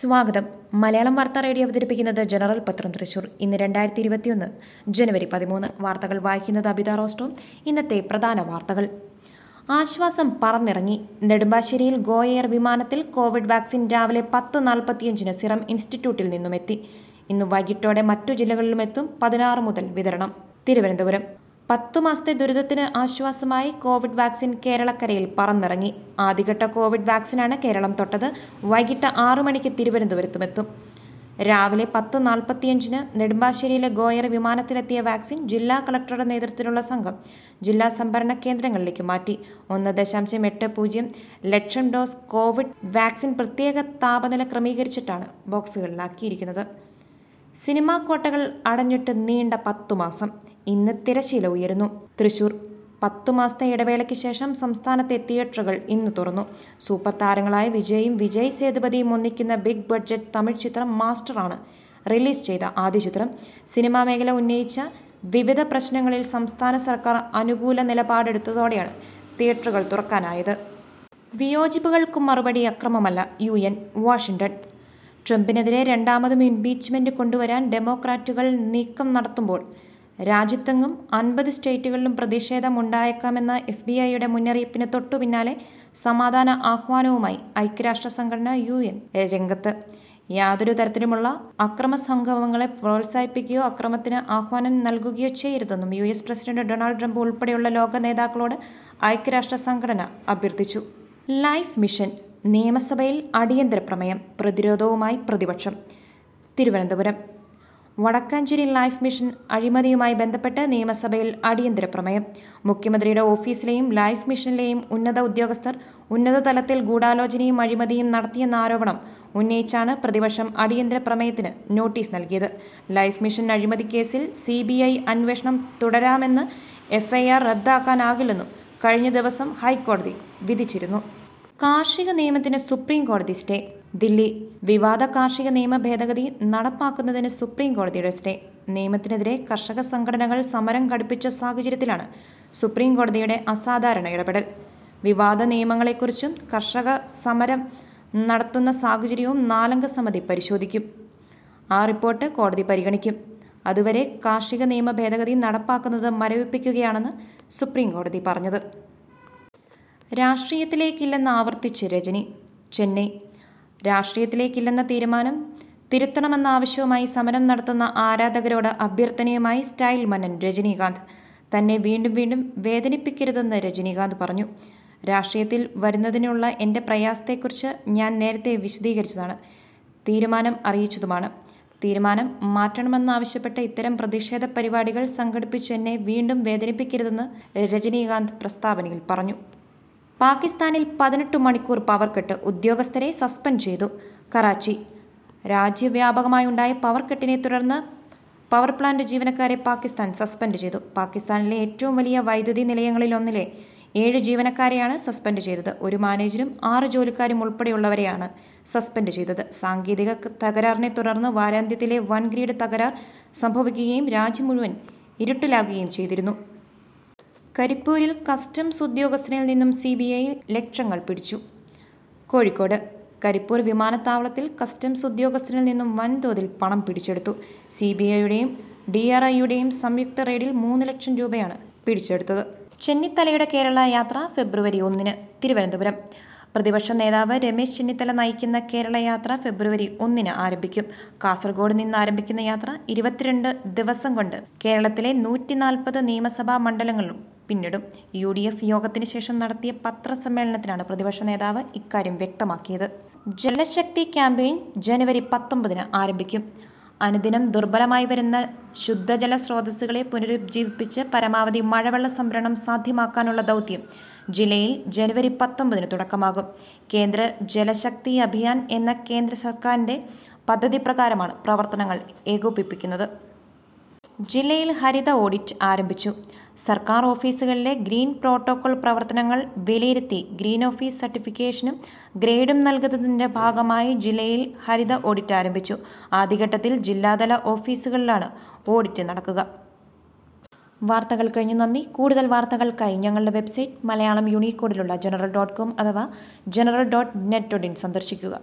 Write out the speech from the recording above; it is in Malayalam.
സ്വാഗതം. മലയാളം വാർത്താ റേഡിയോ അവതരിപ്പിക്കുന്നത് ജനറൽ പത്രം തൃശൂർ ഇന്ന് രണ്ടായിരത്തി ഇരുപത്തിയൊന്ന് ജനുവരി പതിമൂന്ന്. വാർത്തകൾ വായിക്കുന്നത് അബിത റോസ്റ്റോ ഇന്നത്തെ പ്രധാന വാർത്തകൾ. ആശ്വാസം പറന്നിറങ്ങി. നെടുമ്പാശ്ശേരിയിൽ ഗോ എയർ വിമാനത്തിൽ കോവിഡ് വാക്സിൻ രാവിലെ പത്ത് നാൽപ്പത്തിയഞ്ചിന് സിറം ഇൻസ്റ്റിറ്റ്യൂട്ടിൽ നിന്നും എത്തി ഇന്ന് വൈകിട്ടോടെ മറ്റു ജില്ലകളിലും എത്തും പതിനാറ് മുതൽ വിതരണം. തിരുവനന്തപുരം. പത്തു മാസത്തെ ദുരിതത്തിന് ആശ്വാസമായി കോവിഡ് വാക്സിൻ കേരളക്കരയിൽ പറന്നിറങ്ങി. ആദ്യഘട്ട കോവിഡ് വാക്സിനാണ് കേരളം തൊട്ടത്. വൈകിട്ട് ആറു മണിക്ക് തിരുവനന്തപുരത്തുമെത്തും. രാവിലെ പത്ത് നാൽപ്പത്തിയഞ്ചിന് നെടുമ്പാശ്ശേരിയിലെ ഗോയർ വിമാനത്തിലെത്തിയ വാക്സിൻ ജില്ലാ കളക്ടറുടെ നേതൃത്വത്തിലുള്ള സംഘം ജില്ലാ സംഭരണ കേന്ദ്രങ്ങളിലേക്ക് മാറ്റി. ഒന്ന് ദശാംശം എട്ട് പൂജ്യം ലക്ഷം ഡോസ് കോവിഡ് വാക്സിൻ പ്രത്യേക താപനില ക്രമീകരിച്ചിട്ടാണ് ബോക്സുകളിലാക്കിയിരിക്കുന്നത്. സിനിമാ കോട്ടകൾ അടഞ്ഞിട്ട് നീണ്ട പത്തു മാസം ഇന്ന് തിരശീല ഉയരുന്നു. തൃശൂർ പത്തു മാസത്തെ ഇടവേളയ്ക്ക് ശേഷം സംസ്ഥാനത്തെ തിയേറ്ററുകൾ ഇന്ന് തുറന്നു. സൂപ്പർ താരങ്ങളായ വിജയും വിജയ് സേതുപതിയും ഒന്നിക്കുന്ന ബിഗ് ബഡ്ജറ്റ് തമിഴ് ചിത്രം മാസ്റ്ററാണ് റിലീസ് ചെയ്ത ആദ്യ ചിത്രം. സിനിമാ മേഖല ഉന്നയിച്ച വിവിധ പ്രശ്നങ്ങളിൽ സംസ്ഥാന സർക്കാർ അനുകൂല നിലപാടെടുത്തതോടെയാണ് തിയേറ്ററുകൾ തുറക്കാനായത്. വിയോജിപ്പുകൾക്കും മറുപടി അക്രമമല്ല യു എൻ വാഷിംഗ്ടൺ ട്രംപിനെതിരെ രണ്ടാമതും ഇംപീച്ച്മെന്റ് കൊണ്ടുവരാൻ ഡെമോക്രാറ്റുകൾ നീക്കം നടത്തുമ്പോൾ രാജ്യത്തെങ്ങും അൻപത് സ്റ്റേറ്റുകളിലും പ്രതിഷേധം ഉണ്ടായേക്കാമെന്ന എഫ് ബി ഐയുടെ മുന്നറിയിപ്പിന് തൊട്ടു പിന്നാലെ സമാധാന ആഹ്വാനവുമായി ഐക്യരാഷ്ട്ര സംഘടന യു എൻ രംഗത്ത്. യാതൊരു തരത്തിലുമുള്ള അക്രമ സംഭവങ്ങളെ പ്രോത്സാഹിപ്പിക്കുകയോ അക്രമത്തിന് ആഹ്വാനം നൽകുകയോ ചെയ്യരുതെന്നും U S president Donald Trump ഉൾപ്പെടെയുള്ള ലോക നേതാക്കളോട് ഐക്യരാഷ്ട്ര സംഘടന അഭ്യർത്ഥിച്ചു. ലൈഫ് മിഷൻ നിയമസഭയിൽ അടിയന്തര പ്രമേയം പ്രതിരോധവുമായി പ്രതിപക്ഷം. തിരുവനന്തപുരം. വടക്കാഞ്ചേരി ലൈഫ് മിഷൻ അഴിമതിയുമായി ബന്ധപ്പെട്ട് നിയമസഭയിൽ അടിയന്തര പ്രമേയം. മുഖ്യമന്ത്രിയുടെ ഓഫീസിലെയും ലൈഫ് മിഷനിലെയും ഉന്നത ഉദ്യോഗസ്ഥർ ഉന്നത തലത്തിൽ ഗൂഢാലോചനയും അഴിമതിയും നടത്തിയെന്ന ആരോപണം ഉന്നയിച്ചാണ് പ്രതിപക്ഷം അടിയന്തര പ്രമേയത്തിന് നോട്ടീസ് നൽകിയത്. ലൈഫ് മിഷൻ അഴിമതി കേസിൽ സി അന്വേഷണം തുടരാമെന്ന് എഫ്ഐആർ റദ്ദാക്കാനാകില്ലെന്നും കഴിഞ്ഞ ദിവസം ഹൈക്കോടതി വിധിച്ചിരുന്നു. കാർഷിക നിയമത്തിന് സുപ്രീം കോടതി സ്റ്റേ. ദില്ലി വിവാദ കാർഷിക നിയമ ഭേദഗതി നടപ്പാക്കുന്നതിന് സുപ്രീം കോടതിയുടെ സ്റ്റേ. നിയമത്തിനെതിരെ കർഷക സംഘടനകൾ സമരം ഘടിപ്പിച്ച സാഹചര്യത്തിലാണ് സുപ്രീം കോടതിയുടെ അസാധാരണ ഇടപെടൽ. വിവാദ നിയമങ്ങളെക്കുറിച്ചും കർഷക സമരം നടത്തുന്ന സാഹചര്യവും നാലംഗ സമിതി പരിശോധിക്കും. ആ റിപ്പോർട്ട് കോടതി പരിഗണിക്കും. അതുവരെ കാർഷിക നിയമ ഭേദഗതി നടപ്പാക്കുന്നത് മരവിപ്പിക്കുകയാണെന്ന് സുപ്രീം കോടതി പറഞ്ഞത്. രാഷ്ട്രീയത്തിലേക്കില്ലെന്ന് ആവർത്തിച്ച് രജനി. ചെന്നൈ. രാഷ്ട്രീയത്തിലേക്കില്ലെന്ന തീരുമാനം തിരുത്തണമെന്ന ആവശ്യവുമായി സമരം നടത്തുന്ന ആരാധകരോട് അഭ്യർത്ഥനയുമായി സ്റ്റൈൽ മനൻ രജനീകാന്ത്. തന്നെ വീണ്ടും വീണ്ടും വേദനിപ്പിക്കരുതെന്ന് രജനീകാന്ത് പറഞ്ഞു. രാഷ്ട്രീയത്തിൽ വരുന്നതിനുള്ള എന്റെ പ്രയാസത്തെക്കുറിച്ച് ഞാൻ നേരത്തെ വിശദീകരിച്ചതാണ്. തീരുമാനം അറിയിച്ചതുമാണ്. തീരുമാനം മാറ്റണമെന്നാവശ്യപ്പെട്ട ഇത്തരം പ്രതിഷേധ പരിപാടികൾ സംഘടിപ്പിച്ച് എന്നെ വീണ്ടും വേദനിപ്പിക്കരുതെന്ന് രജനീകാന്ത് പ്രസ്താവനയിൽ പറഞ്ഞു. പാകിസ്ഥാനിൽ പതിനെട്ട് മണിക്കൂർ പവർ കട്ട് ഉദ്യോഗസ്ഥരെ സസ്പെൻഡ് ചെയ്തു. കറാച്ചി രാജ്യവ്യാപകമായുണ്ടായ പവർ കട്ടിനെ തുടർന്ന് പവർ പ്ലാന്റ് ജീവനക്കാരെ പാകിസ്ഥാൻ സസ്പെൻഡ് ചെയ്തു. പാകിസ്ഥാനിലെ ഏറ്റവും വലിയ വൈദ്യുതി നിലയങ്ങളിലൊന്നിലെ ഏഴ് ജീവനക്കാരെയാണ് സസ്പെൻഡ് ചെയ്തത്. ഒരു മാനേജരും ആറ് ജോലിക്കാരും ഉൾപ്പെടെയുള്ളവരെയാണ് സസ്പെൻഡ് ചെയ്തത്. സാങ്കേതിക തകരാറിനെ തുടർന്ന് വാരാന്ത്യത്തിലെ വൻഗ്രീഡ് തകരാർ സംഭവിക്കുകയും രാജ്യം മുഴുവൻ ഇരുട്ടിലാകുകയും ചെയ്തിരുന്നു. കരിപ്പൂരിൽ കസ്റ്റംസ് ഉദ്യോഗസ്ഥനിൽ നിന്നും സി ബി ഐ ലക്ഷങ്ങൾ പിടിച്ചു. കോഴിക്കോട് കരിപ്പൂർ വിമാനത്താവളത്തിൽ കസ്റ്റംസ് ഉദ്യോഗസ്ഥനിൽ നിന്നും വൻതോതിൽ പണം പിടിച്ചെടുത്തു. സി ബി ഐയുടെയും ഡി ആർ ഐയുടെയും സംയുക്ത റെയ്ഡിൽ മൂന്ന് ലക്ഷം രൂപയാണ് പിടിച്ചെടുത്തത്. ചെന്നിത്തലയുടെ കേരള യാത്ര ഫെബ്രുവരി ഒന്നിന് തിരുവനന്തപുരം. പ്രതിപക്ഷ നേതാവ് രമേശ് ചെന്നിത്തല നയിക്കുന്ന കേരള യാത്ര ഫെബ്രുവരി ഒന്നിന് ആരംഭിക്കും. കാസർഗോഡ് നിന്ന് ആരംഭിക്കുന്ന യാത്ര ഇരുപത്തിരണ്ട് ദിവസം കൊണ്ട് കേരളത്തിലെ നൂറ്റി നാൽപ്പത് നിയമസഭാ മണ്ഡലങ്ങളിലും പിന്നിടും. യു ഡി എഫ് യോഗത്തിന് ശേഷം നടത്തിയ പത്രസമ്മേളനത്തിലാണ് പ്രതിപക്ഷ നേതാവ് ഇക്കാര്യം വ്യക്തമാക്കിയത്. ജലശക്തി ക്യാമ്പയിൻ ജനുവരി പത്തൊമ്പതിന് ആരംഭിക്കും. അനുദിനം ദുർബലമായി വരുന്ന ശുദ്ധജല സ്രോതസ്സുകളെ പുനരുജ്ജീവിപ്പിച്ച് പരമാവധി മഴവെള്ള സംഭരണം സാധ്യമാക്കാനുള്ള ദൗത്യം ജില്ലയിൽ ജനുവരി പത്തൊമ്പതിന് തുടക്കമാകും. കേന്ദ്ര ജലശക്തി അഭിയാൻ എന്ന കേന്ദ്ര സർക്കാരിന്റെ പദ്ധതി പ്രകാരമാണ് പ്രവർത്തനങ്ങൾ ഏകോപിപ്പിക്കുന്നത്. ജില്ലയിൽ ഹരിത ഓഡിറ്റ് ആരംഭിച്ചു. സർക്കാർ ഓഫീസുകളിലെ ഗ്രീൻ പ്രോട്ടോകോൾ പ്രവർത്തനങ്ങൾ വിലയിരുത്തി ഗ്രീൻ ഓഫീസ് സർട്ടിഫിക്കേഷനും ഗ്രേഡും നൽകുന്നതിന്റെ ഭാഗമായി ജില്ലയിൽ ഹരിത ഓഡിറ്റ് ആരംഭിച്ചു. ആദ്യഘട്ടത്തിൽ ജില്ലാതല ഓഫീസുകളിലാണ് ഓഡിറ്റ് നടക്കുക. വാർത്തകൾ കഴിഞ്ഞു നന്ദി. കൂടുതൽ വാർത്തകൾക്കായി ഞങ്ങളുടെ വെബ്സൈറ്റ് മലയാളം യൂണിക്കോഡിലുള്ള ജനറൽ ഡോട്ട് കോം അഥവാ general dot net dot in സന്ദർശിക്കുക.